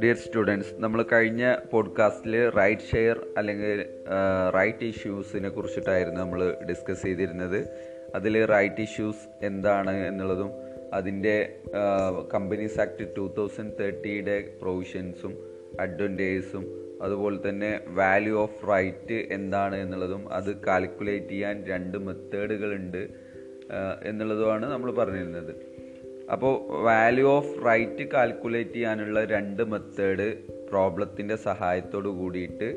Dear students നമ്മൾ കഴിഞ്ഞ പോഡ്കാസ്റ്റിൽ റൈറ്റ് ഷെയർ അല്ലെങ്കിൽ റൈറ്റ് ഇഷ്യൂസിനെ കുറിച്ചിട്ടായിരുന്നു നമ്മൾ ഡിസ്കസ് ചെയ്തിരുന്നത്. അതിൽ റൈറ്റ് ഇഷ്യൂസ് എന്താണ് എന്നുള്ളതും അതിന്റെ കമ്പനീസ് ആക്ട് ടു തൗസൻഡ് തേർട്ടിയുടെ പ്രൊവിഷൻസും അഡ്വന്റേജസും അതുപോലെ തന്നെ വാല്യൂ ഓഫ് റൈറ്റ് എന്താണ് എന്നുള്ളതും അത് കാൽക്കുലേറ്റ് ചെയ്യാൻ രണ്ട് മെത്തേഡുകളുണ്ട് എന്നുള്ളതുമാണ് നമ്മൾ പറഞ്ഞിരുന്നത്. അപ്പോൾ വാല്യൂ ഓഫ് റൈറ്റ് കാൽക്കുലേറ്റ് ചെയ്യാനുള്ള രണ്ട് മെത്തേഡ് പ്രോബ്ലത്തിന്റെ സഹായത്തോടു കൂടിയിട്ട്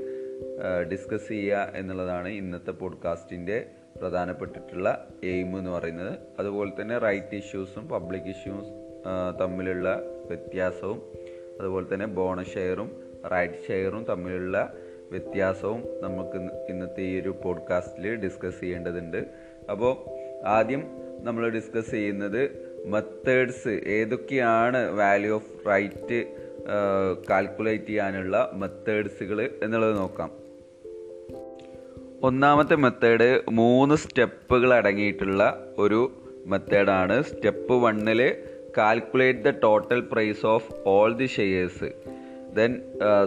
ഡിസ്കസ് ചെയ്യുക എന്നുള്ളതാണ് ഇന്നത്തെ പോഡ്കാസ്റ്റിന്റെ പ്രധാനപ്പെട്ടിട്ടുള്ള എയിം എന്ന് പറയുന്നത്. അതുപോലെ തന്നെ റൈറ്റ് ഇഷ്യൂസും പബ്ലിക് ഇഷ്യൂസ് തമ്മിലുള്ള വ്യത്യാസവും അതുപോലെ തന്നെ ബോണസ് ഷെയറും റൈറ്റ് ഷെയറും തമ്മിലുള്ള വ്യത്യാസവും നമുക്ക് ഇന്നത്തെ ഈ ഒരു പോഡ്കാസ്റ്റിൽ ഡിസ്കസ് ചെയ്യേണ്ടതുണ്ട്. അപ്പോൾ ആദ്യം നമ്മൾ ഡിസ്കസ് ചെയ്യുന്നത് മെത്തേഡ്സ് ഏതൊക്കെയാണ് വാല്യൂ ഓഫ് റൈറ്റ് കാൽക്കുലേറ്റ് ചെയ്യാനുള്ള മെത്തേഡ്സുകൾ എന്നുള്ളത് നോക്കാം. ഒന്നാമത്തെ മെത്തേഡ് മൂന്ന് സ്റ്റെപ്പുകൾ അടങ്ങിയിട്ടുള്ള ഒരു മെത്തേഡാണ് സ്റ്റെപ്പ് വണ്ണിൽ calculate the total price of all the shares then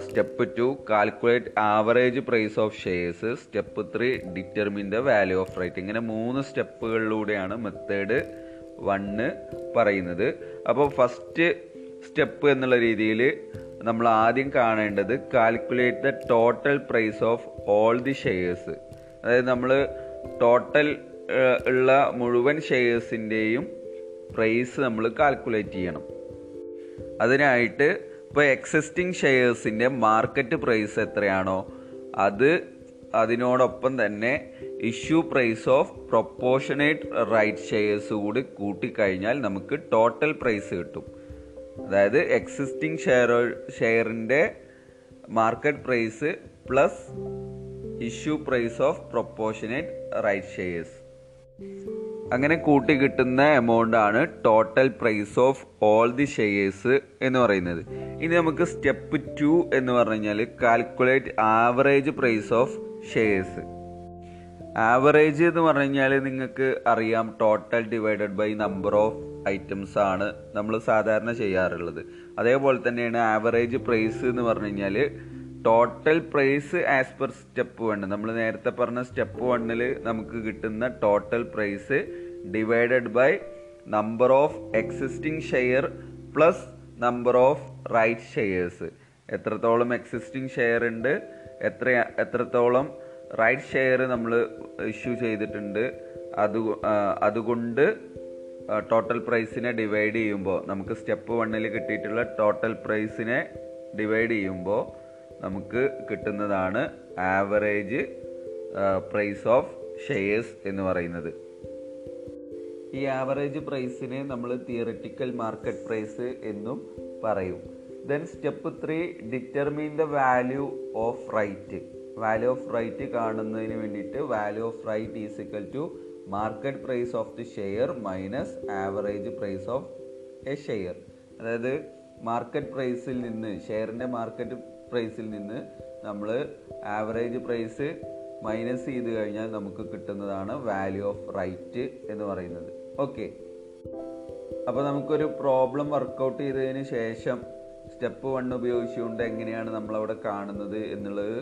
step two calculate average price of shares step three determine the value of right ഇങ്ങനെ മൂന്ന് സ്റ്റെപ്പുകളിലൂടെയാണ് മെത്തേഡ് വണ്ണ് പറയുന്നത്. അപ്പോൾ ഫസ്റ്റ് സ്റ്റെപ്പ് എന്നുള്ള രീതിയിൽ നമ്മൾ ആദ്യം കാണേണ്ടത് calculate the total price of all the shares അതായത് നമ്മൾ ടോട്ടൽ ഉള്ള മുഴുവൻ ഷെയർസിന്റെയും പ്രൈസ് നമ്മൾ കാൽക്കുലേറ്റ് ചെയ്യണം. അതിനായിട്ട് ഇപ്പോൾ എക്സിസ്റ്റിംഗ് ഷെയർസിന്റെ മാർക്കറ്റ് പ്രൈസ് എത്രയാണോ അത് അതിനോടൊപ്പം തന്നെ issue price of proportionate right shares കൂടി കൂട്ടിക്കഴിഞ്ഞാൽ നമുക്ക് ടോട്ടൽ പ്രൈസ് കിട്ടും. അതായത് existing share ഷെയറിന്റെ market price plus issue price of proportionate right shares അങ്ങനെ കൂട്ടി കിട്ടുന്ന എമൗണ്ട് ആണ് total price of all the shares എന്ന് പറയുന്നത്. ഇനി നമുക്ക് സ്റ്റെപ്പ് ടു എന്ന് പറഞ്ഞു കഴിഞ്ഞാൽ calculate average price of shares average എന്ന് പറഞ്ഞു കഴിഞ്ഞാൽ നിങ്ങൾക്ക് അറിയാം total divided by number of items ആണ് നമ്മൾ സാധാരണ ചെയ്യാറുള്ളത്. അതേപോലെ തന്നെയാണ് ആവറേജ് പ്രൈസ് എന്ന് പറഞ്ഞു കഴിഞ്ഞാൽ total price as per step one നമ്മൾ നേരത്തെ പറഞ്ഞ സ്റ്റെപ്പ് വണ്ണിൽ നമുക്ക് കിട്ടുന്ന total price divided by number of existing share plus number of right shares എത്രത്തോളം എക്സിസ്റ്റിംഗ് ഷെയർ ഉണ്ട് എത്ര എത്രത്തോളം റൈറ്റ് ഷെയർ നമ്മൾ ഇഷ്യൂ ചെയ്തിട്ടുണ്ട് അത് അതുകൊണ്ട് ടോട്ടൽ പ്രൈസിനെ ഡിവൈഡ് ചെയ്യുമ്പോൾ നമുക്ക് സ്റ്റെപ്പ് വണ്ണിൽ കിട്ടിയിട്ടുള്ള ടോട്ടൽ പ്രൈസിനെ ഡിവൈഡ് ചെയ്യുമ്പോൾ നമുക്ക് കിട്ടുന്നതാണ് ആവറേജ് പ്രൈസ് ഓഫ് ഷെയർസ് എന്ന് പറയുന്നത്. ഈ ആവറേജ് പ്രൈസിനെ നമ്മൾ തിയററ്റിക്കൽ മാർക്കറ്റ് പ്രൈസ് എന്നും പറയും. Then step three determine the value of right value of right കാണുന്നതിന് വേണ്ടിയിട്ട് value of right is equal to market price of the share minus average price of a share അതായത് market പ്രൈസിൽ നിന്ന് ഷെയറിന്റെ market പ്രൈസിൽ നിന്ന് നമ്മൾ ആവറേജ് പ്രൈസ് മൈനസ് ചെയ്ത് കഴിഞ്ഞാൽ നമുക്ക് കിട്ടുന്നതാണ് വാല്യൂ ഓഫ് റൈറ്റ് എന്ന് പറയുന്നത്. ഓക്കെ അപ്പോൾ നമുക്കൊരു പ്രോബ്ലം വർക്കൗട്ട് ചെയ്തതിന് ശേഷം സ്റ്റെപ്പ് വൺ ഉപയോഗിച്ചുകൊണ്ട് എങ്ങനെയാണ് നമ്മളവിടെ കാണുന്നത് എന്നുള്ളത്.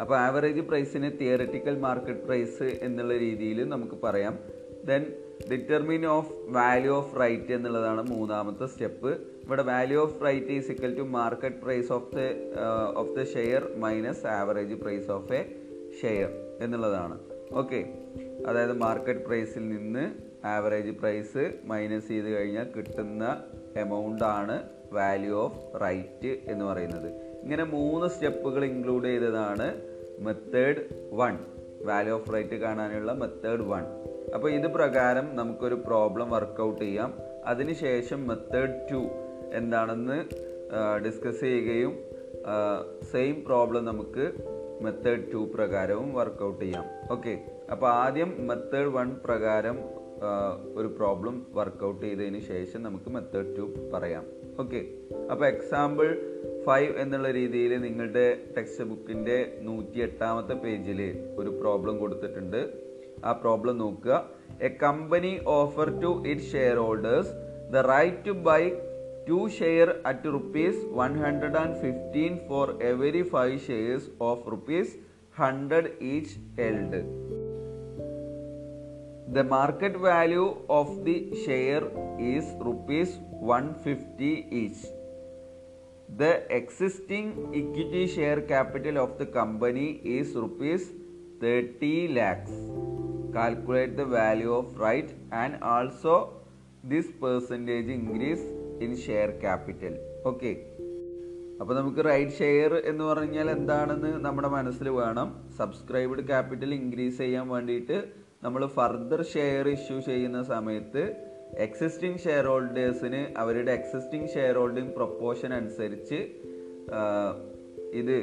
അപ്പോൾ ആവറേജ് പ്രൈസിന് തിയററ്റിക്കൽ മാർക്കറ്റ് പ്രൈസ് എന്നുള്ള രീതിയിൽ നമുക്ക് പറയാം. Then determine of value of right എന്നുള്ളതാണ് മൂന്നാമത്തെ സ്റ്റെപ്പ് ഇവിടെ value of right is equal to market price of the of the share minus average price of a share എന്നുള്ളതാണ്. ഓക്കെ അതായത് മാർക്കറ്റ് പ്രൈസിൽ നിന്ന് ആവറേജ് പ്രൈസ് മൈനസ് ചെയ്ത് കഴിഞ്ഞാൽ കിട്ടുന്ന എമൗണ്ട് ആണ് വാല്യൂ ഓഫ് റൈറ്റ് എന്ന് പറയുന്നത്. ഇങ്ങനെ മൂന്ന് സ്റ്റെപ്പുകൾ ഇൻക്ലൂഡ് ചെയ്തതാണ് method one value of right കാണാനുള്ള മെത്തേഡ് വൺ അപ്പോൾ ഇത് പ്രകാരം നമുക്കൊരു പ്രോബ്ലം വർക്കൗട്ട് ചെയ്യാം. അതിനുശേഷം മെത്തേഡ് ടു എന്താണെന്ന് ഡിസ്കസ് ചെയ്യുകയും സെയിം പ്രോബ്ലം നമുക്ക് മെത്തേഡ് ടു പ്രകാരവും വർക്കൗട്ട് ചെയ്യാം. ഓക്കെ അപ്പോൾ ആദ്യം മെത്തേഡ് വൺ പ്രകാരം ഒരു പ്രോബ്ലം വർക്കൗട്ട് ചെയ്തതിന് ശേഷം നമുക്ക് മെത്തേഡ് ടു പറയാം. ഓക്കെ അപ്പോൾ എക്സാമ്പിൾ ഫൈവ് എന്നുള്ള രീതിയിൽ നിങ്ങളുടെ ടെക്സ്റ്റ് ബുക്കിന്റെ നൂറ്റി എട്ടാമത്തെ പേജിൽ ഒരു പ്രോബ്ലം കൊടുത്തിട്ടുണ്ട്. ആ പ്രോബ്ലം നോക്കുക a company offer to it shareholders the right to buy two share at rupees one hundred and fifteen for every five shares of rupees hundred each held The market value of the share is rupees 150 each. The existing equity share capital of the company is rupees 30 lakhs. Calculate the value of right and also this percentage increase in share capital. Okay. അപ്പോൾ നമുക്ക് right share എന്ന് പറഞ്ഞാൽ എന്താണെന്ന് നമ്മുടെ മനസ്സിൽ വേണം subscribed capital increase ചെയ്യാൻ വേണ്ടിയിട്ട് നമ്മൾ ഫർദർ ഷെയർ ഇഷ്യൂ ചെയ്യുന്ന സമയത്ത് എക്സിസ്റ്റിംഗ് ഷെയർ ഹോൾഡേഴ്സിന് അവരുടെ എക്സിസ്റ്റിംഗ് ഷെയർ ഹോൾഡിംഗ് പ്രൊപ്പോഷൻ അനുസരിച്ച് ഇത്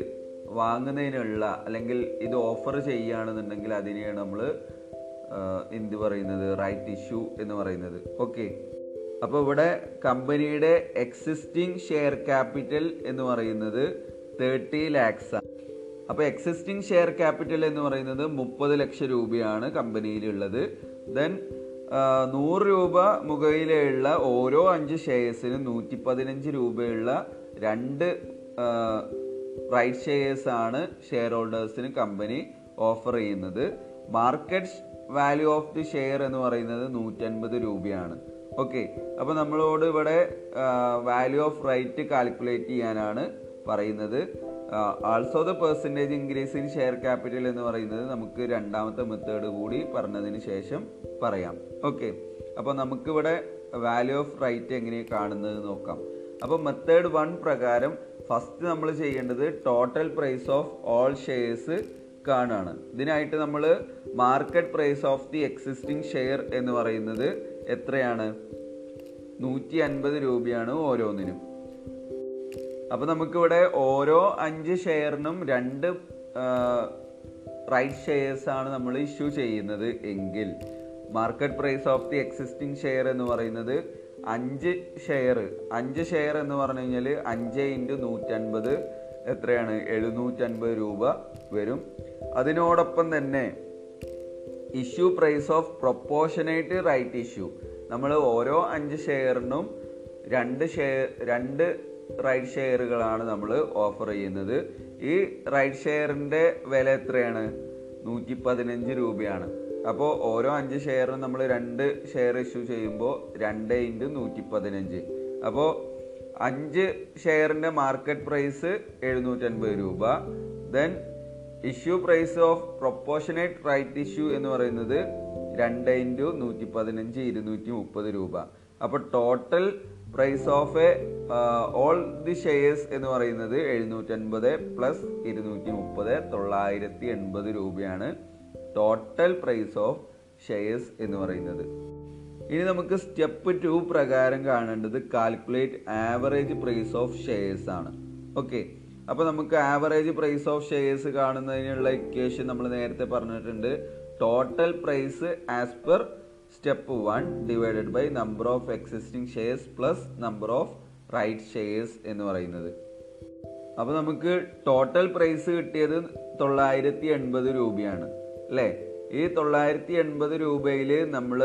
വാങ്ങുന്നതിനുള്ള അല്ലെങ്കിൽ ഇത് ഓഫർ ചെയ്യുകയാണെന്നുണ്ടെങ്കിൽ അതിനെയാണ് നമ്മൾ എന്ത് പറയുന്നത്? റൈറ്റ് ഇഷ്യൂ എന്ന് പറയുന്നത്. ഓക്കെ അപ്പോൾ ഇവിടെ കമ്പനിയുടെ എക്സിസ്റ്റിംഗ് ഷെയർ ക്യാപിറ്റൽ എന്ന് പറയുന്നത് തേർട്ടി ലാക്സ് ആണ്. അപ്പോൾ എക്സിസ്റ്റിംഗ് ഷെയർ ക്യാപിറ്റൽ എന്ന് പറയുന്നത് മുപ്പത് ലക്ഷം രൂപയാണ് കമ്പനിയിലുള്ളത്. ദെൻ നൂറ് രൂപ മുകളിലുള്ള ഓരോ അഞ്ച് ഷെയർസിനും നൂറ്റി പതിനഞ്ച് രൂപയുള്ള രണ്ട് റൈറ്റ് ഷെയർസ് ആണ് ഷെയർ ഹോൾഡേഴ്സിന് കമ്പനി ഓഫർ ചെയ്യുന്നത്. Market value of the share എന്ന് പറയുന്നത് നൂറ്റൻപത് രൂപയാണ്. ഓക്കെ അപ്പോൾ നമ്മളോട് ഇവിടെ വാല്യൂ ഓഫ് റൈറ്റ് കാൽക്കുലേറ്റ് ചെയ്യാനാണ് പറയുന്നത്. Also the percentage increase in share capital എന്ന് പറയുന്നത് നമുക്ക് രണ്ടാമത്തെ മെത്തേഡ് കൂടി പറഞ്ഞതിന് ശേഷം പറയാം. ഓക്കെ അപ്പോൾ നമുക്കിവിടെ വാല്യൂ ഓഫ് റൈറ്റ് എങ്ങനെയാണ് കാണുന്നത് നോക്കാം. അപ്പോൾ മെത്തേഡ് വൺ പ്രകാരം ഫസ്റ്റ് നമ്മൾ ചെയ്യേണ്ടത് total price of all shares കാണുകയാണ് ഇതിനായിട്ട് നമ്മൾ market price of the existing share എന്ന് പറയുന്നത് എത്രയാണ്? നൂറ്റി അൻപത് രൂപയാണ് ഓരോന്നിനും. അപ്പോൾ നമുക്കിവിടെ ഓരോ അഞ്ച് ഷെയറിനും രണ്ട് റൈറ്റ് ഷെയർസ് ആണ് നമ്മൾ ഇഷ്യൂ ചെയ്യുന്നത് എങ്കിൽ. Market price of the existing share എന്ന് പറയുന്നത് അഞ്ച് ഷെയർ അഞ്ച് ഷെയർ എന്ന് പറഞ്ഞു കഴിഞ്ഞാൽ അഞ്ച് ഇന്റു നൂറ്റൻപത് എത്രയാണ്? എഴുന്നൂറ്റൻപത് രൂപ വരും. അതിനോടൊപ്പം തന്നെ issue price of proportionate right issue നമ്മൾ ഓരോ അഞ്ച് ഷെയറിനും രണ്ട് ഷെയർ രണ്ട് റൈറ്റ് ഷെയറുകളാണ് നമ്മൾ ഓഫർ ചെയ്യുന്നത്. ഈ റൈറ്റ് ഷെയറിന്റെ വില എത്രയാണ്? നൂറ്റി പതിനഞ്ച് രൂപയാണ്. അപ്പോൾ ഓരോ അഞ്ച് ഷെയറും നമ്മൾ രണ്ട് ഷെയർ ഇഷ്യൂ ചെയ്യുമ്പോൾ രണ്ട് ഇന്റു നൂറ്റി പതിനഞ്ച് അപ്പോൾ അഞ്ച് ഷെയറിന്റെ മാർക്കറ്റ് പ്രൈസ് എഴുന്നൂറ്റൻപത് രൂപ. Then issue price of proportionate right issue എന്ന് പറയുന്നത് രണ്ട് ഇന്റു നൂറ്റി പതിനഞ്ച് ഇരുന്നൂറ്റി മുപ്പത് രൂപ അപ്പോൾ total price of a all the shares എന്ന് പറയുന്നത് എഴുന്നൂറ്റൻപത് പ്ലസ് ഇരുന്നൂറ്റി മുപ്പത് തൊള്ളായിരത്തി എൺപത് രൂപയാണ്. ടോട്ടൽ പ്രൈസ് ഓഫ് ഷെയർസ് എന്ന് പറയുന്നത്. ഇനി നമുക്ക് സ്റ്റെപ്പ് ടു പ്രകാരം കാണേണ്ടത് calculate average price of shares ആണ്. ഓക്കെ അപ്പോൾ നമുക്ക് ആവറേജ് പ്രൈസ് ഓഫ് ഷെയർസ് കാണുന്നതിനുള്ള ഇക്വേഷൻ നമ്മൾ നേരത്തെ പറഞ്ഞിട്ടുണ്ട്. Total price as per step one divided by number of existing shares plus number of right shares എന്ന് പറയുന്നത്. അപ്പോൾ നമുക്ക് ടോട്ടൽ പ്രൈസ് കിട്ടിയത് തൊള്ളായിരത്തി എൺപത് രൂപയാണ്. അല്ലേ? ഈ തൊള്ളായിരത്തി എൺപത് രൂപയിൽ നമ്മൾ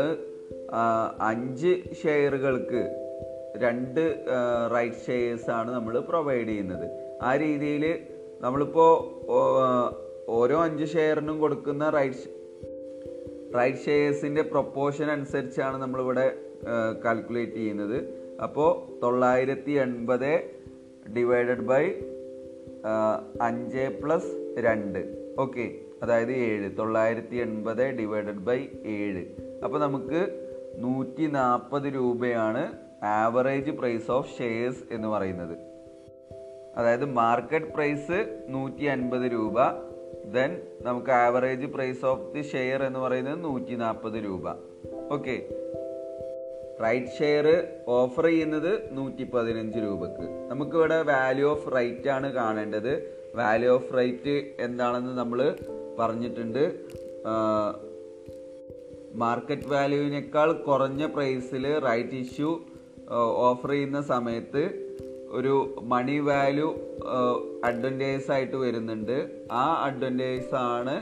അഞ്ച് ഷെയറുകൾക്ക് രണ്ട് റൈറ്റ് ഷെയർസ് ആണ് നമ്മൾ പ്രൊവൈഡ് ചെയ്യുന്നത്. ആ രീതിയിൽ നമ്മളിപ്പോൾ ഓരോ അഞ്ച് ഷെയറിനും കൊടുക്കുന്ന റൈറ്റ് റൈറ്റ് ഷെയർസിന്റെ പ്രൊപ്പോർഷൻ അനുസരിച്ചാണ് നമ്മളിവിടെ കാൽക്കുലേറ്റ് ചെയ്യുന്നത്. അപ്പോൾ തൊള്ളായിരത്തി എൺപത് ഡിവൈഡഡ് ബൈ അഞ്ച് പ്ലസ് രണ്ട്. ഓക്കെ അതായത് ഏഴ്. തൊള്ളായിരത്തി എൺപത് ഡിവൈഡഡ് ബൈ ഏഴ്. അപ്പോൾ നമുക്ക് നൂറ്റി നാൽപ്പത് രൂപയാണ് ആവറേജ് പ്രൈസ് ഓഫ് ഷെയർസ് എന്ന് പറയുന്നത്. അതായത് മാർക്കറ്റ് പ്രൈസ് നൂറ്റി അൻപത് രൂപ ദെൻ നമുക്ക് average price of the share എന്ന് പറയുന്നത് നൂറ്റി നാൽപ്പത് രൂപ. ഓക്കെ റൈറ്റ് ഷെയർ ഓഫർ ചെയ്യുന്നത് നൂറ്റി പതിനഞ്ച് രൂപക്ക്. നമുക്കിവിടെ വാല്യൂ ഓഫ് റൈറ്റ് ആണ് കാണേണ്ടത്. വാല്യൂ ഓഫ് റൈറ്റ് എന്താണെന്ന് നമ്മൾ പറഞ്ഞിട്ടുണ്ട്. മാർക്കറ്റ് വാല്യൂവിനേക്കാൾ കുറഞ്ഞ പ്രൈസിൽ റൈറ്റ് ഇഷ്യൂ ഓഫർ ചെയ്യുന്ന സമയത്ത് ഒരു മണി വാല്യൂ അഡ്വന്റേജ് ആയിട്ട് വരുന്നുണ്ട്. ആ അഡ്വന്റേജ് ആണ്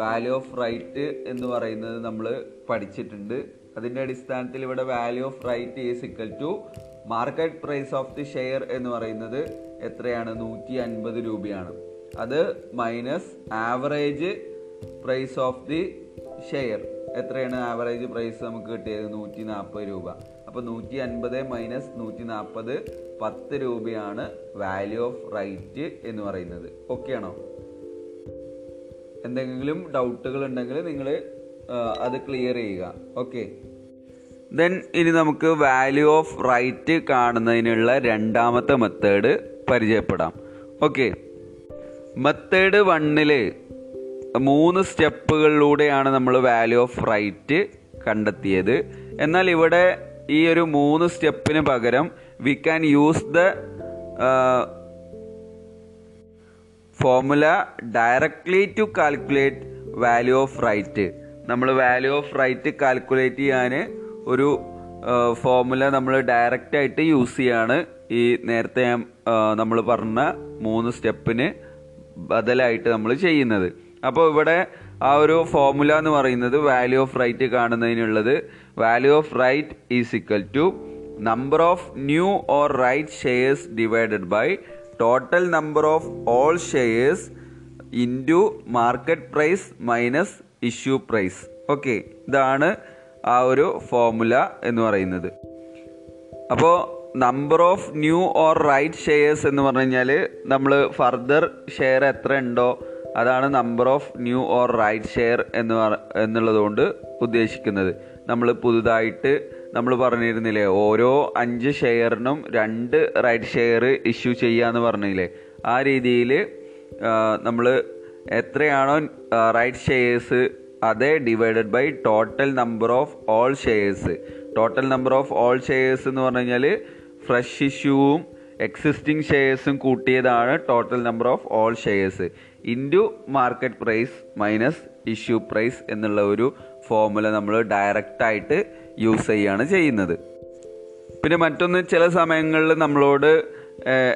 വാല്യൂ ഓഫ് റൈറ്റ് എന്ന് പറയുന്നത് നമ്മൾ പഠിച്ചിട്ടുണ്ട്. അതിന്റെ അടിസ്ഥാനത്തിൽ ഇവിടെ value of right is equal to market price of the share എന്ന് പറയുന്നത് എത്രയാണ്? നൂറ്റി അൻപത് രൂപയാണ്. അത് minus average price of the share എത്രയാണ് ആവറേജ് പ്രൈസ് നമുക്ക് കിട്ടിയത്? നൂറ്റി നാൽപ്പത് രൂപ. അപ്പോൾ നൂറ്റി അൻപത് മൈനസ് നൂറ്റി നാൽപ്പത് പത്ത് രൂപയാണ് വാല്യൂ ഓഫ് റൈറ്റ് എന്ന് പറയുന്നത്. ഓക്കെ ആണോ? എന്തെങ്കിലും ഡൗട്ടുകൾ ഉണ്ടെങ്കിൽ നിങ്ങൾ അത് ക്ലിയർ ചെയ്യുക. ഓക്കെ ദെൻ ഇനി നമുക്ക് വാല്യൂ ഓഫ് റൈറ്റ് കാണുന്നതിനുള്ള രണ്ടാമത്തെ മെത്തേഡ് പരിചയപ്പെടാം. ഓക്കെ മെത്തേഡ് വണ്ണിൽ മൂന്ന് സ്റ്റെപ്പുകളിലൂടെയാണ് നമ്മൾ വാല്യൂ ഓഫ് റൈറ്റ് കണ്ടെത്തിയത്. എന്നാൽ ഇവിടെ ഈ ഒരു മൂന്ന് സ്റ്റെപ്പിന് പകരം we can use the formula directly to calculate value of right നമ്മൾ വാല്യൂ ഓഫ് റൈറ്റ് കാൽക്കുലേറ്റ് ചെയ്യാൻ ഒരു ഫോർമുല നമ്മൾ ഡയറക്റ്റ് ആയിട്ട് യൂസ് ചെയ്യാണ്. ഈ നേരത്തെ നമ്മൾ പറഞ്ഞ മൂന്ന് സ്റ്റെപ്പിന് ബദലായിട്ട് നമ്മൾ ചെയ്യുന്നത്. അപ്പോൾ ഇവിടെ ആ ഒരു ഫോർമുല എന്ന് പറയുന്നത് value of right കാണുന്നതിനുള്ളത്. Value of right is equal to number of new or right shares divided by total number of all shares into market price minus issue price okay ഇതാണ് ആ ഒരു ഫോർമുല എന്ന് പറയുന്നത്. അപ്പോൾ number of new or right shares എന്ന് പറഞ്ഞു കഴിഞ്ഞാൽ നമ്മൾ ഫർദർ ഷെയർ എത്ര ഉണ്ടോ അതാണ് number of new or right share എന്ന് എന്നുള്ളതുകൊണ്ട് ഉദ്ദേശിക്കുന്നത്. നമ്മൾ പുതുതായിട്ട് നമ്മൾ പറഞ്ഞിരുന്നില്ലേ ഓരോ അഞ്ച് ഷെയറിനും രണ്ട് റൈറ്റ് ഷെയർ ഇഷ്യൂ ചെയ്യുക ചെയ്യാന്ന് പറഞ്ഞില്ലേ. ആ രീതിയിൽ നമ്മൾ എത്രയാണോ റൈറ്റ് ഷെയർസ് അതേ divided by total number of all shares total number of all shares എന്ന് പറഞ്ഞു കഴിഞ്ഞാൽ ഫ്രഷ് ഇഷ്യൂവും എക്സിസ്റ്റിംഗ് ഷെയർസും കൂട്ടിയതാണ് total number of all shares into market price minus issue price എന്നുള്ള ഒരു ഫോർമുല നമ്മൾ ഡയറക്റ്റ് ആയിട്ട് യൂസ് ചെയ്യുകയാണ് ചെയ്യുന്നത്. പിന്നെ മറ്റൊന്ന് ചില സമയങ്ങളിൽ നമ്മളോട്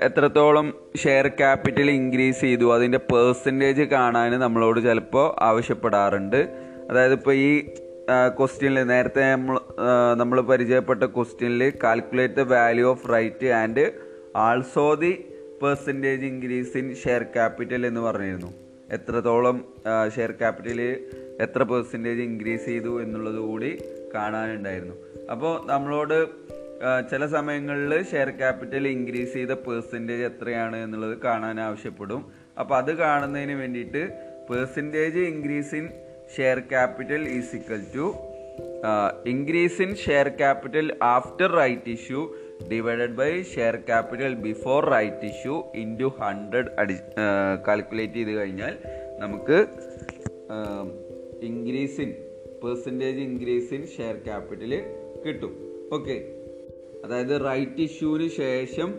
എത്രത്തോളം ഷെയർ ക്യാപിറ്റൽ ഇൻക്രീസ് ചെയ്തു അതിന്റെ പേഴ്സന്റേജ് കാണാൻ നമ്മളോട് ചിലപ്പോൾ ആവശ്യപ്പെടാറുണ്ട്. അതായത് ഇപ്പോൾ ഈ ക്വസ്റ്റ്യനിൽ നേരത്തെ നമ്മൾ നമ്മൾ പരിചയപ്പെട്ട ക്വസ്റ്റ്യനിൽ calculate the value of right and also the percentage increase in share capital എന്ന് പറഞ്ഞിരുന്നു. എത്രത്തോളം ഷെയർ ക്യാപിറ്റൽ എത്ര പെർസെന്റേജ് ഇൻക്രീസ് ചെയ്തു എന്നുള്ളത് കൂടി കാണാനുണ്ടായിരുന്നു. അപ്പോൾ നമ്മളോട് ചില സമയങ്ങളിൽ ഷെയർ ക്യാപിറ്റൽ ഇൻക്രീസ് ചെയ്ത പേഴ്സന്റേജ് എത്രയാണ് എന്നുള്ളത് കാണാൻ ആവശ്യപ്പെടും. അപ്പോൾ അത് കാണുന്നതിന് വേണ്ടിയിട്ട് percentage increase in share capital is equal to increase in share capital after right issue divided by share capital before right issue into hundred അടി കാൽക്കുലേറ്റ് ചെയ്ത് കഴിഞ്ഞാൽ നമുക്ക് increase in percentage increase in share capital കിട്ടും. Okay അതായത് right ഇഷ്യൂവിന് ശേഷം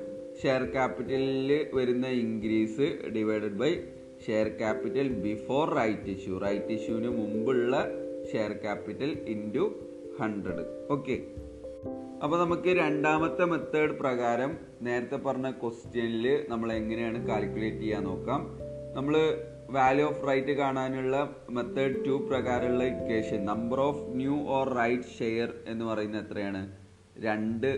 share ക്യാപിറ്റലിൽ വരുന്ന increase divided by share capital before right issue right ഇഷ്യൂവിന് മുമ്പുള്ള share capital into hundred okay അപ്പോൾ നമുക്ക് രണ്ടാമത്തെ മെത്തേഡ് പ്രകാരം നേരത്തെ പറഞ്ഞ ക്വസ്റ്റ്യനിൽ നമ്മൾ എങ്ങനെയാണ് കാൽക്കുലേറ്റ് ചെയ്യാൻ നോക്കാം. നമ്മൾ വാല്യൂ ഓഫ് റൈറ്റ് കാണാനുള്ള മെത്തേഡ് ടു പ്രകാരമുള്ള equation number of new or right share എന്ന് പറയുന്നത് എത്രയാണ്? രണ്ട്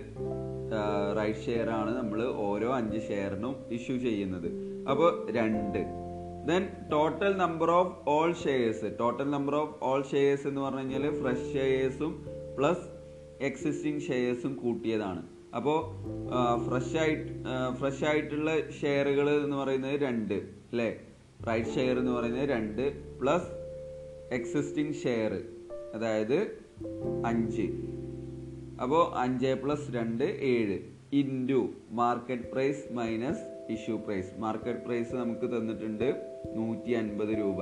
റൈറ്റ് ഷെയർ ആണ് നമ്മൾ ഓരോ അഞ്ച് ഷെയറിനും ഇഷ്യൂ ചെയ്യുന്നത്. അപ്പോൾ രണ്ട്. Then total number of all shares total number of all shares എന്ന് പറഞ്ഞു കഴിഞ്ഞാൽ ഫ്രഷ് ഷെയർസും പ്ലസ് എക്സിസ്റ്റിംഗ് ഷെയർസും കൂട്ടിയതാണ്. അപ്പോൾ ഫ്രഷ് ആയിട്ട് ഫ്രഷ് ആയിട്ടുള്ള ഷെയറുകൾ എന്ന് പറയുന്നത് രണ്ട് അല്ലേ? റൈറ്റ് ഷെയർ എന്ന് പറയുന്നത് രണ്ട് പ്ലസ് എക്സിസ്റ്റിംഗ് ഷെയർ അതായത് അഞ്ച്. അപ്പോൾ അഞ്ച് പ്ലസ് രണ്ട് ഏഴ്. Into market price minus issue price market price നമുക്ക് തന്നിട്ടുണ്ട് നൂറ്റി അൻപത് രൂപ.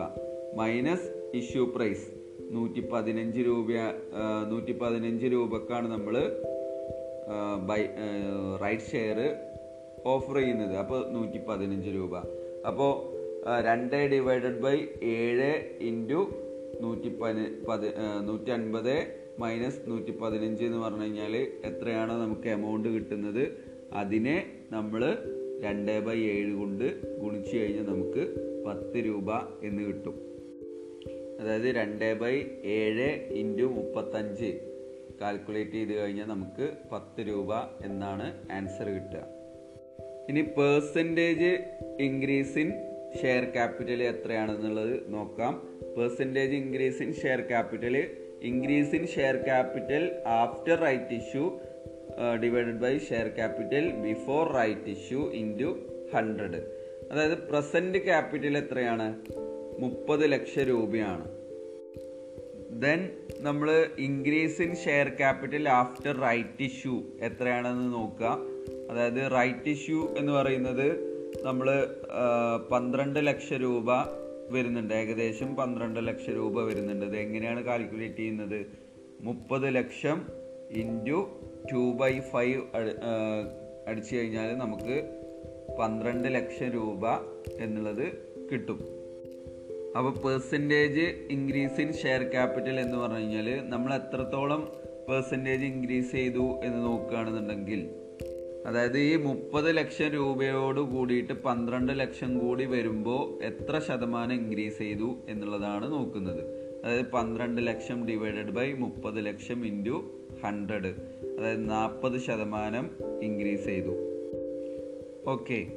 മൈനസ് ഇഷ്യൂ പ്രൈസ് നൂറ്റി പതിനഞ്ച് രൂപ നൂറ്റി പതിനഞ്ച് രൂപക്കാണ് നമ്മൾ ബൈ റൈറ്റ് ഷെയർ ഓഫർ ചെയ്യുന്നത്. അപ്പോൾ നൂറ്റി പതിനഞ്ച് രൂപ അപ്പോൾ രണ്ട് ഡിവൈഡഡ് ബൈ ഏഴ് ഇന്റു നൂറ്റി പതി പതി നൂറ്റി അൻപത് മൈനസ് നൂറ്റി പതിനഞ്ച് എന്ന് പറഞ്ഞു കഴിഞ്ഞാൽ എത്രയാണോ നമുക്ക് എമൗണ്ട് കിട്ടുന്നത്. അതിനെ നമ്മൾ രണ്ട് ബൈ ഏഴ് കൊണ്ട് ഗുണിച്ചു കഴിഞ്ഞാൽ നമുക്ക് പത്ത് രൂപ എന്ന് കിട്ടും. അതായത് രണ്ട് ബൈ ഏഴ് ഇന്റു മുപ്പത്തഞ്ച് കാൽക്കുലേറ്റ് ചെയ്ത് കഴിഞ്ഞാൽ നമുക്ക് പത്ത് രൂപ എന്നാണ് ആൻസർ കിട്ടുക. ഇനി percentage increase in share capital എത്രയാണെന്നുള്ളത് നോക്കാം. Percentage increase in share capital increase in share capital after right issue divided by share capital before right issue into hundred. അതായത് പ്രസന്റ് ക്യാപിറ്റൽ എത്രയാണ്? മുപ്പത് ലക്ഷം രൂപയാണ്. ദെൻ നമ്മൾ increase in share capital after right issue എത്രയാണെന്ന് നോക്കുക. അതായത് right issue എന്ന് പറയുന്നത് നമ്മൾ പന്ത്രണ്ട് ലക്ഷം രൂപ വരുന്നുണ്ട്. ഏകദേശം പന്ത്രണ്ട് ലക്ഷം രൂപ വരുന്നുണ്ട്. ഇത് എങ്ങനെയാണ് കാൽക്കുലേറ്റ് ചെയ്യുന്നത്? മുപ്പത് lakh into two by five അടിച്ചു കഴിഞ്ഞാൽ നമുക്ക് പന്ത്രണ്ട് ലക്ഷം രൂപ എന്നുള്ളത് കിട്ടും. അപ്പോൾ percentage increase in share capital എന്ന് പറഞ്ഞു കഴിഞ്ഞാൽ നമ്മൾ എത്രത്തോളം പെർസെന്റേജ് ഇൻക്രീസ് ചെയ്തു എന്ന് നോക്കുകയാണെന്നുണ്ടെങ്കിൽ അതായത് ഈ മുപ്പത് ലക്ഷം രൂപയോട് കൂടിയിട്ട് പന്ത്രണ്ട് ലക്ഷം കൂടി വരുമ്പോൾ എത്ര ശതമാനം ഇൻക്രീസ് ചെയ്തു എന്നുള്ളതാണ് നോക്കുന്നത്. അതായത് പന്ത്രണ്ട് ലക്ഷം ഡിവൈഡഡ് ബൈ മുപ്പത് ലക്ഷം ഇന്റു ഹൺഡ്രഡ് അതായത് നാൽപ്പത് ശതമാനം ഇൻക്രീസ് ചെയ്തു. ഓക്കെ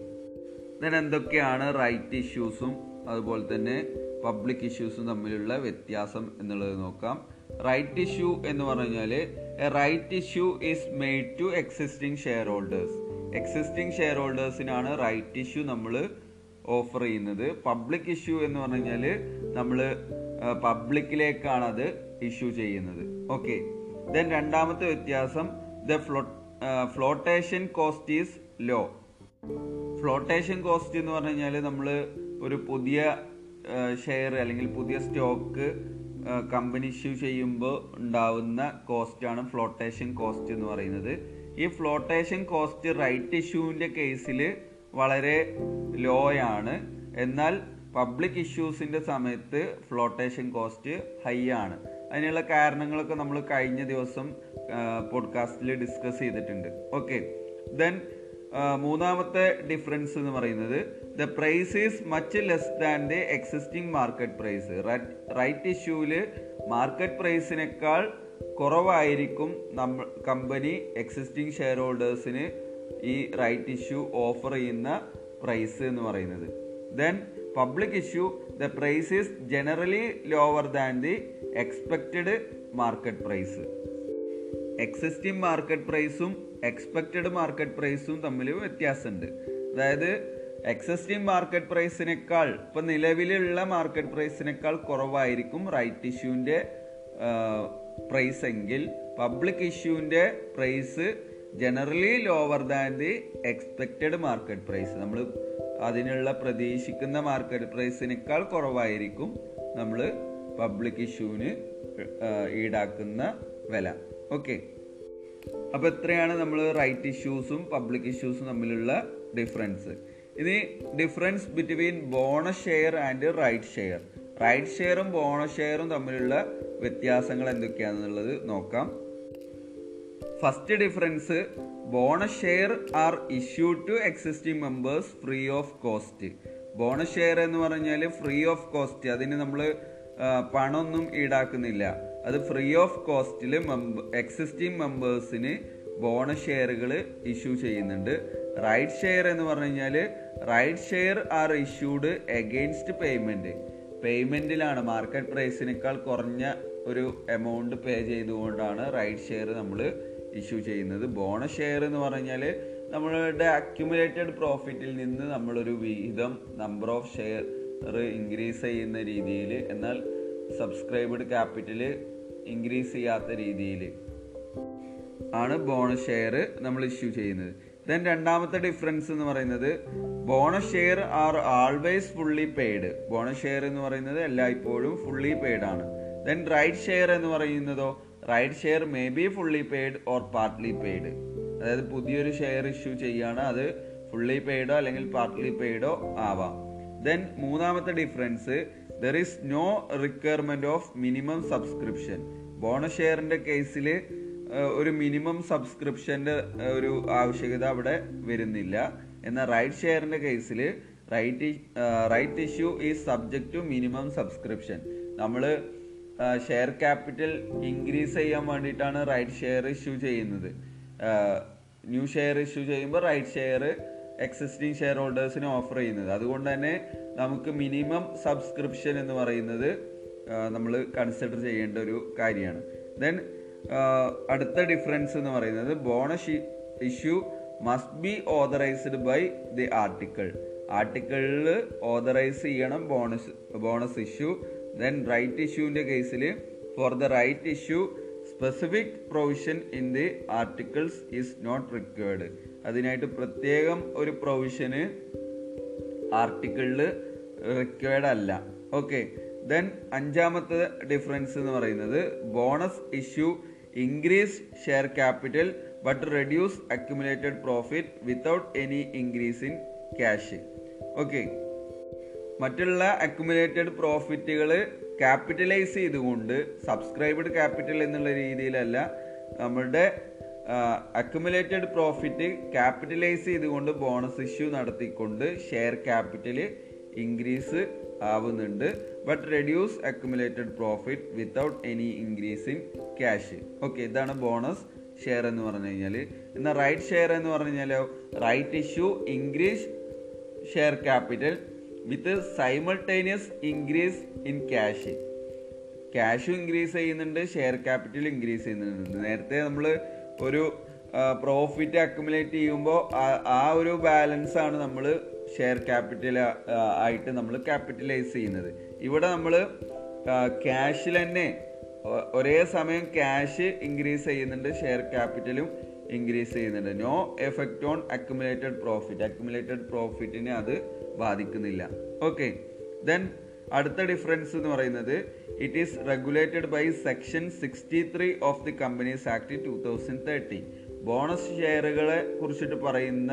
ദെൻ എന്തൊക്കെയാണ് റൈറ്റ് ഇഷ്യൂസും അതുപോലെ തന്നെ പബ്ലിക് ഇഷ്യൂസും തമ്മിലുള്ള വ്യത്യാസം എന്നുള്ളത് നോക്കാം. റൈറ്റ് ഇഷ്യൂ എന്ന് പറഞ്ഞാൽ a right issue is made to existing share holders existing share ഹോൾഡേഴ്സിനാണ് right issue നമ്മൾ ഓഫർ ചെയ്യുന്നത്. പബ്ലിക് ഇഷ്യൂ എന്ന് പറഞ്ഞു കഴിഞ്ഞാൽ നമ്മൾ പബ്ലിക്കിലേക്കാണ് അത് ഇഷ്യൂ ചെയ്യുന്നത്. ഓക്കെ ദെൻ രണ്ടാമത്തെ വ്യത്യാസം the flow flotation cost is low flotation cost എന്ന് പറഞ്ഞു കഴിഞ്ഞാൽ നമ്മൾ ഒരു പുതിയ ഷെയർ അല്ലെങ്കിൽ പുതിയ സ്റ്റോക്ക് കമ്പനി ഇഷ്യൂ ചെയ്യുമ്പോൾ ഉണ്ടാവുന്ന കോസ്റ്റാണ് ഫ്ലോട്ടേഷൻ കോസ്റ്റ് എന്ന് പറയുന്നത്. ഈ ഫ്ലോട്ടേഷൻ കോസ്റ്റ് റൈറ്റ് ഇഷ്യൂവിന്റെ കേസിൽ വളരെ ലോ ആണ്. എന്നാൽ പബ്ലിക് ഇഷ്യൂസിന്റെ സമയത്ത് ഫ്ലോട്ടേഷൻ കോസ്റ്റ് ഹൈ ആണ്. അതിനുള്ള കാരണങ്ങളൊക്കെ നമ്മൾ കഴിഞ്ഞ ദിവസം പോഡ്കാസ്റ്റിൽ ഡിസ്കസ് ചെയ്തിട്ടുണ്ട്. ഓക്കെ ദെൻ മൂന്നാമത്തെ ഡിഫറൻസ് എന്ന് പറയുന്നത് the price is much less than the existing market price right ഇഷ്യൂവിൽ market പ്രൈസിനേക്കാൾ കുറവായിരിക്കും നമ്മൾ കമ്പനി എക്സിസ്റ്റിംഗ് ഷെയർ ഹോൾഡേഴ്സിന് ഈ റൈറ്റ് ഇഷ്യൂ ഓഫർ ചെയ്യുന്ന പ്രൈസ് എന്ന് പറയുന്നത്. Then public issue the price is generally lower than the expected market price existing market പ്രൈസും expected market പ്രൈസും തമ്മിൽ വ്യത്യാസമുണ്ട് അതായത് എക്സിസ്റ്റിംഗ് മാർക്കറ്റ് പ്രൈസിനേക്കാൾ ഇപ്പൊ നിലവിലുള്ള മാർക്കറ്റ് പ്രൈസിനേക്കാൾ കുറവായിരിക്കും റൈറ്റ് ഇഷ്യൂവിന്റെ പ്രൈസ് എങ്കിൽ. Public ഇഷ്യൂവിന്റെ price generally lower than the expected market price നമ്മൾ അതിനുള്ള പ്രതീക്ഷിക്കുന്ന മാർക്കറ്റ് പ്രൈസിനേക്കാൾ കുറവായിരിക്കും നമ്മൾ പബ്ലിക് ഇഷ്യൂവിന് ഈടാക്കുന്ന വില. ഓക്കെ അപ്പോൾ എത്രയാണ് നമ്മൾ റൈറ്റ് ഇഷ്യൂസും പബ്ലിക് ഇഷ്യൂസും തമ്മിലുള്ള ഡിഫറൻസ് ഇനി difference between bonus share and right share right ഷെയറും ബോണസ് ഷെയറും തമ്മിലുള്ള വ്യത്യാസങ്ങൾ എന്തൊക്കെയാണെന്നുള്ളത് നോക്കാം. First difference bonus share are issue to existing members free of cost bonus share എന്ന് പറഞ്ഞാൽ ഫ്രീ ഓഫ് കോസ്റ്റ് അതിന് നമ്മൾ പണമൊന്നും ഈടാക്കുന്നില്ല. അത് ഫ്രീ ഓഫ് കോസ്റ്റിൽ മെമ്പ എക്സിസ്റ്റിംഗ് മെമ്പേഴ്സിന് ബോണസ് ഷെയറുകൾ ഇഷ്യൂ ചെയ്യുന്നുണ്ട്. റൈറ്റ് ഷെയർ എന്ന് പറഞ്ഞു കഴിഞ്ഞാൽ right share are issued against payment പേയ്മെന്റിലാണ് market പ്രൈസിനേക്കാൾ കുറഞ്ഞ ഒരു എമൗണ്ട് പേ ചെയ്തുകൊണ്ടാണ് റൈറ്റ് ഷെയർ നമ്മൾ ഇഷ്യൂ ചെയ്യുന്നത്. ബോണസ് ഷെയർ എന്ന് പറഞ്ഞു കഴിഞ്ഞാൽ നമ്മളുടെ അക്യുമുലേറ്റഡ് പ്രോഫിറ്റിൽ നിന്ന് നമ്മളൊരു വിഹിതം നമ്പർ ഓഫ് ഷെയർ ഇൻക്രീസ് ചെയ്യുന്ന രീതിയിൽ എന്നാൽ സബ്സ്ക്രൈബ്ഡ് ക്യാപിറ്റൽ ഇൻക്രീസ് ചെയ്യാത്ത രീതിയിൽ ആണ് ബോണസ് ഷെയർ നമ്മൾ ഇഷ്യൂ ചെയ്യുന്നത്. ദെൻ രണ്ടാമത്തെ ഡിഫറൻസ് എന്ന് പറയുന്നത് bonus share are always fully paid bonus share എന്ന് പറയുന്നത് എല്ലായ്പ്പോഴും ഫുള്ളി പെയ്ഡ് ആണ്. ദെൻ റൈറ്റ് ഷെയർ എന്ന് പറയുന്നതോ right share may be fully paid or partly paid അതായത് പുതിയൊരു ഷെയർ ഇഷ്യൂ ചെയ്യാണ് അത് ഫുള്ളി പെയ്ഡോ അല്ലെങ്കിൽ പാർട്ട്ലി പെയ്ഡോ ആവാം. ദെൻ മൂന്നാമത്തെ difference there is no requirement of minimum subscription bonus ഷെയറിന്റെ കേസിൽ ഒരു മിനിമം സബ്സ്ക്രിപ്ഷന്റെ ഒരു ആവശ്യകത അവിടെ വരുന്നില്ല. എന്നാൽ റൈറ്റ് ഷെയറിന്റെ കേസിൽ right right issue is subject to minimum subscription. നമ്മൾ ഷെയർ ക്യാപിറ്റൽ ഇൻക്രീസ് ചെയ്യാൻ വേണ്ടിയിട്ടാണ് റൈറ്റ് ഷെയർ ഇഷ്യൂ ചെയ്യുന്നത്. ന്യൂ ഷെയർ ഇഷ്യൂ ചെയ്യുമ്പോൾ റൈറ്റ് ഷെയർ എക്സിസ്റ്റിംഗ് ഷെയർ ഹോൾഡേഴ്സിന് ഓഫർ ചെയ്യുന്നത്. അതുകൊണ്ട് തന്നെ നമുക്ക് മിനിമം സബ്സ്ക്രിപ്ഷൻ എന്ന് പറയുന്നത് നമ്മൾ കൺസിഡർ ചെയ്യേണ്ട ഒരു കാര്യമാണ്. ദെൻ അടുത്ത ഡിഫറൻസ് എന്ന് പറയുന്നത് bonus issue must be authorised by the article ആർട്ടിക്കിളിൽ authorise ചെയ്യണം bonus bonus issue then right ഇഷ്യൂവിന്റെ കേസിൽ for the right issue specific provision in the articles is not required അതിനായിട്ട് പ്രത്യേകം ഒരു പ്രൊവിഷന് ആർട്ടിക്കിളിൽ റിക്വേർഡ് അല്ല. ഓക്കെ ദെൻ അഞ്ചാമത്തെ ഡിഫറൻസ് എന്ന് പറയുന്നത് bonus issue increase share capital but reduce accumulated profit without any increase in cash okay മറ്റുള്ള അക്യുമുലേറ്റഡ് പ്രോഫിറ്റുകൾ ക്യാപിറ്റലൈസ് ചെയ്തുകൊണ്ട് സബ്സ്ക്രൈബ്ഡ് ക്യാപിറ്റൽ എന്നുള്ള രീതിയിലല്ല നമ്മളുടെ അക്യുമുലേറ്റഡ് പ്രോഫിറ്റ് ക്യാപിറ്റലൈസ് ചെയ്തുകൊണ്ട് ബോണസ് ഇഷ്യൂ നടത്തിക്കൊണ്ട് ഷെയർ ക്യാപിറ്റൽ ഇൻക്രീസ് ആവുന്നുണ്ട്. But reduce accumulated profit without any increase in cash okay ഇതാണ് ബോണസ് ഷെയർ എന്ന് പറഞ്ഞു കഴിഞ്ഞാൽ എന്നാൽ റൈറ്റ് ഷെയർ എന്ന് പറഞ്ഞു കഴിഞ്ഞാലോ right issue increase share capital with simultaneous increase in cash ക്യാഷും ഇൻക്രീസ് ചെയ്യുന്നുണ്ട് ഷെയർ ക്യാപിറ്റൽ ഇൻക്രീസ് ചെയ്യുന്നുണ്ട്. നേരത്തെ നമ്മൾ ഒരു പ്രോഫിറ്റ് അക്യുമുലേറ്റ് ചെയ്യുമ്പോൾ ആ ഒരു ബാലൻസ് ആണ് നമ്മൾ ഷെയർ ക്യാപിറ്റൽ ആയിട്ട് നമ്മൾ ക്യാപിറ്റലൈസ് ചെയ്യുന്നത്. ഇവിടെ നമ്മൾ ക്യാഷിൽ തന്നെ ഒരേ സമയം ക്യാഷ് ഇൻക്രീസ് ചെയ്യുന്നുണ്ട് ഷെയർ ക്യാപിറ്റലും ഇൻക്രീസ് ചെയ്യുന്നുണ്ട്. No effect on accumulated profit accumulated പ്രോഫിറ്റിനെ അത് ബാധിക്കുന്നില്ല. ഓക്കെ ദെൻ അടുത്ത ഡിഫറൻസ് എന്ന് പറയുന്നത് it is regulated by section sixty three of the companies act two thousand thirty bonus ഷെയറുകളെ കുറിച്ചിട്ട് പറയുന്ന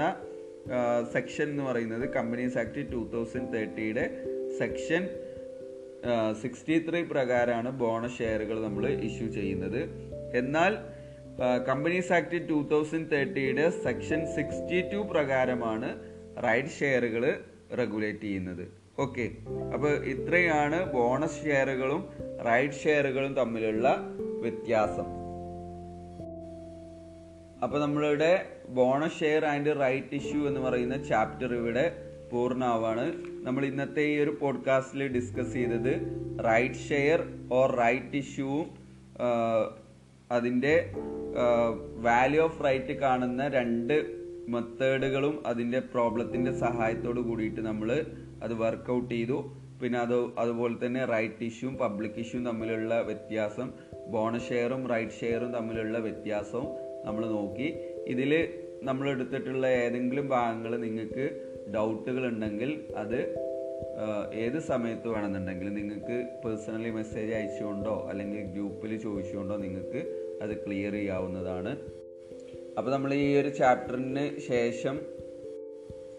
സെക്ഷൻ എന്ന് പറയുന്നത് കമ്പനീസ് ആക്ട് ടു തൗസൻഡ് തേർട്ടിയുടെ സെക്ഷൻ സിക്സ്റ്റി ത്രീ പ്രകാരമാണ് ബോണസ് ഷെയറുകൾ നമ്മൾ ഇഷ്യൂ ചെയ്യുന്നത്. എന്നാൽ കമ്പനീസ് ആക്ട് ടു തൗസൻഡ് തേർട്ടിയുടെ സെക്ഷൻ സിക്സ്റ്റി ടു പ്രകാരമാണ് റൈറ്റ് ഷെയറുകൾ റെഗുലേറ്റ് ചെയ്യുന്നത്. ഓക്കെ അപ്പോൾ ഇത്രയാണ് ബോണസ് ഷെയറുകളും റൈറ്റ് ഷെയറുകളും തമ്മിലുള്ള വ്യത്യാസം. അപ്പോൾ നമ്മളുടെ bonus share and right issue എന്ന് പറയുന്ന ചാപ്റ്റർ ഇവിടെ പൂർണമാവാണ്. നമ്മൾ ഇന്നത്തെ ഈ ഒരു പോഡ്കാസ്റ്റിൽ ഡിസ്കസ് ചെയ്തത് റൈറ്റ് ഷെയർ ഓർ റൈറ്റ് ഇഷ്യൂവും അതിന്റെ വാല്യൂ ഓഫ് റൈറ്റ് കാണുന്ന രണ്ട് മെത്തേഡുകളും അതിന്റെ പ്രോബ്ലത്തിന്റെ സഹായത്തോട് കൂടിയിട്ട് നമ്മൾ അത് വർക്കൗട്ട് ചെയ്തു. പിന്നെ അത് അതുപോലെ തന്നെ റൈറ്റ് ഇഷ്യൂവും പബ്ലിക് ഇഷ്യൂവും തമ്മിലുള്ള വ്യത്യാസം ബോണസ് ഷെയറും റൈറ്റ് ഷെയറും തമ്മിലുള്ള വ്യത്യാസവും നമ്മൾ നോക്കി. ഇതിൽ നമ്മൾ എടുത്തിട്ടുള്ള ഏതെങ്കിലും ഭാഗങ്ങൾ നിങ്ങൾക്ക് ഡൗട്ടുകൾ ഉണ്ടെങ്കിൽ അത് ഏത് സമയത്ത് വേണമെന്നുണ്ടെങ്കിൽ നിങ്ങൾക്ക് പേഴ്സണലി മെസ്സേജ് അയച്ചുകൊണ്ടോ അല്ലെങ്കിൽ ഗ്രൂപ്പിൽ ചോദിച്ചുകൊണ്ടോ നിങ്ങൾക്ക് അത് ക്ലിയർ ചെയ്യാവുന്നതാണ്. അപ്പോൾ നമ്മൾ ഈ ഒരു ചാപ്റ്ററിന് ശേഷം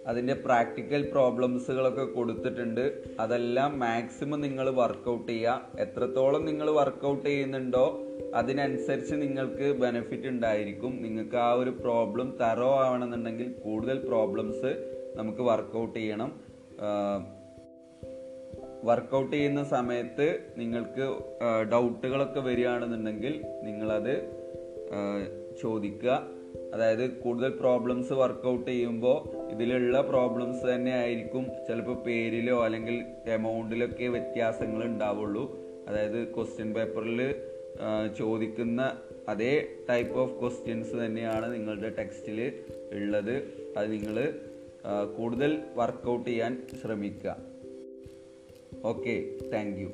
അതിന്റെ പ്രാക്ടിക്കൽ പ്രോബ്ലംസുകളൊക്കെ കൊടുത്തിട്ടുണ്ട്. അതെല്ലാം മാക്സിമം നിങ്ങൾ വർക്കൗട്ട് ചെയ്യുക. എത്രത്തോളം നിങ്ങൾ വർക്കൗട്ട് ചെയ്യുന്നുണ്ടോ അതിനനുസരിച്ച് നിങ്ങൾക്ക് ബെനിഫിറ്റ് ഉണ്ടായിരിക്കും. നിങ്ങൾക്ക് ആ ഒരു പ്രോബ്ലം തറോ ആവണമെന്നുണ്ടെങ്കിൽ കൂടുതൽ പ്രോബ്ലംസ് നമുക്ക് വർക്കൗട്ട് ചെയ്യണം. വർക്കൗട്ട് ചെയ്യുന്ന സമയത്ത് നിങ്ങൾക്ക് ഡൗട്ടുകളൊക്കെ വരികയാണെന്നുണ്ടെങ്കിൽ നിങ്ങളത് ചോദിക്കുക. അതായത് കൂടുതൽ പ്രോബ്ലംസ് വർക്കൗട്ട് ചെയ്യുമ്പോൾ ഇതിലുള്ള പ്രോബ്ലംസ് തന്നെ ആയിരിക്കും. ചിലപ്പോൾ പേരിലോ അല്ലെങ്കിൽ എമൗണ്ടിലൊക്കെ വ്യത്യാസങ്ങൾ ഉണ്ടാവുള്ളൂ. അതായത് ക്വസ്റ്റ്യൻ പേപ്പറിൽ ചോദിക്കുന്ന അതേ ടൈപ്പ് ഓഫ് ക്വസ്റ്റ്യൻസ് തന്നെയാണ് നിങ്ങളുടെ ടെക്സ്റ്റിൽ ഉള്ളത്. അത് നിങ്ങൾ കൂടുതൽ വർക്കൗട്ട് ചെയ്യാൻ ശ്രമിക്കുക. Okay thank you